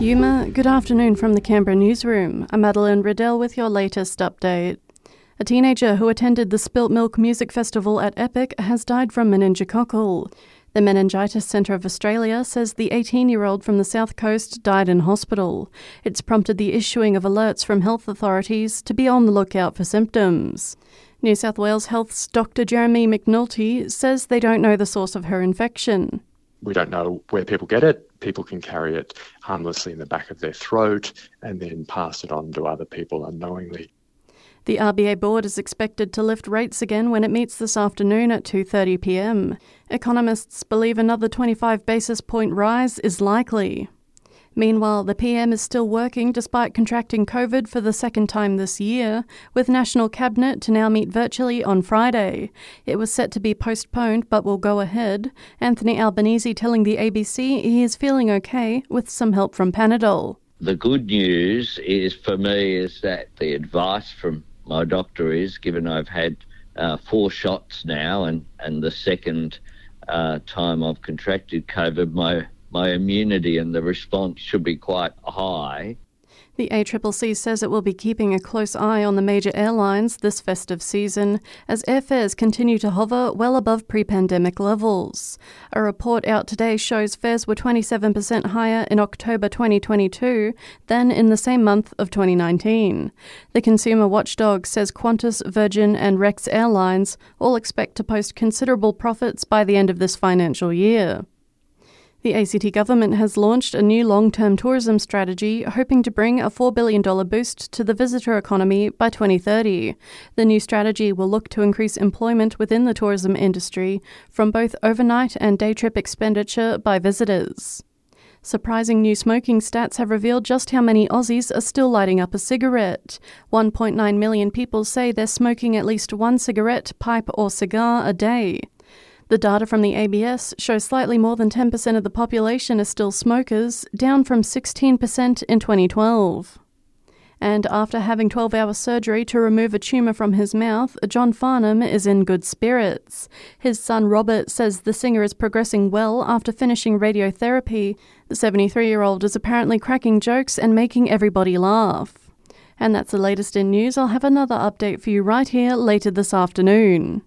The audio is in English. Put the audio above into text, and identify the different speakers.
Speaker 1: Yuma, good afternoon from the Canberra newsroom. I'm Madeline Riddell with your latest update. A teenager who attended the Spilt Milk Music Festival at Epic has died from meningococcal. The Meningitis Centre of Australia says the 18 year old from the South Coast died in hospital. It's prompted the issuing of alerts from health authorities to be on the lookout for symptoms. New South Wales Health's Dr. Jeremy McAnulty says they don't know the source of her infection.
Speaker 2: We don't know where people get it. People can carry it harmlessly in the back of their throat and then pass it on to other people unknowingly.
Speaker 1: The RBA board is expected to lift rates again when it meets this afternoon at 2:30 p.m. Economists believe another 25 basis point rise is likely. Meanwhile, the PM is still working despite contracting COVID for the second time this year, with National Cabinet to now meet virtually on Friday. It was set to be postponed but will go ahead. Anthony Albanese telling the ABC he is feeling okay with some help from Panadol.
Speaker 3: The good news is for me is that the advice from my doctor is, given I've had uh, four shots now and, and the second uh, time I've contracted COVID, my my immunity and the response should be quite high.
Speaker 1: The ACCC says it will be keeping a close eye on the major airlines this festive season as airfares continue to hover well above pre pandemic levels. A report out today shows fares were 27% higher in October 2022 than in the same month of 2019. The consumer watchdog says Qantas, Virgin, and Rex Airlines all expect to post considerable profits by the end of this financial year. The ACT government has launched a new long term tourism strategy hoping to bring a $4 billion boost to the visitor economy by 2030. The new strategy will look to increase employment within the tourism industry from both overnight and day trip expenditure by visitors. Surprising new smoking stats have revealed just how many Aussies are still lighting up a cigarette. 1.9 million people say they're smoking at least one cigarette, pipe, or cigar a day. The data from the ABS shows slightly more than 10% of the population are still smokers, down from 16% in 2012. And after having 12 hour surgery to remove a tumour from his mouth, John Farnham is in good spirits. His son Robert says the singer is progressing well after finishing radiotherapy. The 73 year old is apparently cracking jokes and making everybody laugh. And that's the latest in news. I'll have another update for you right here later this afternoon.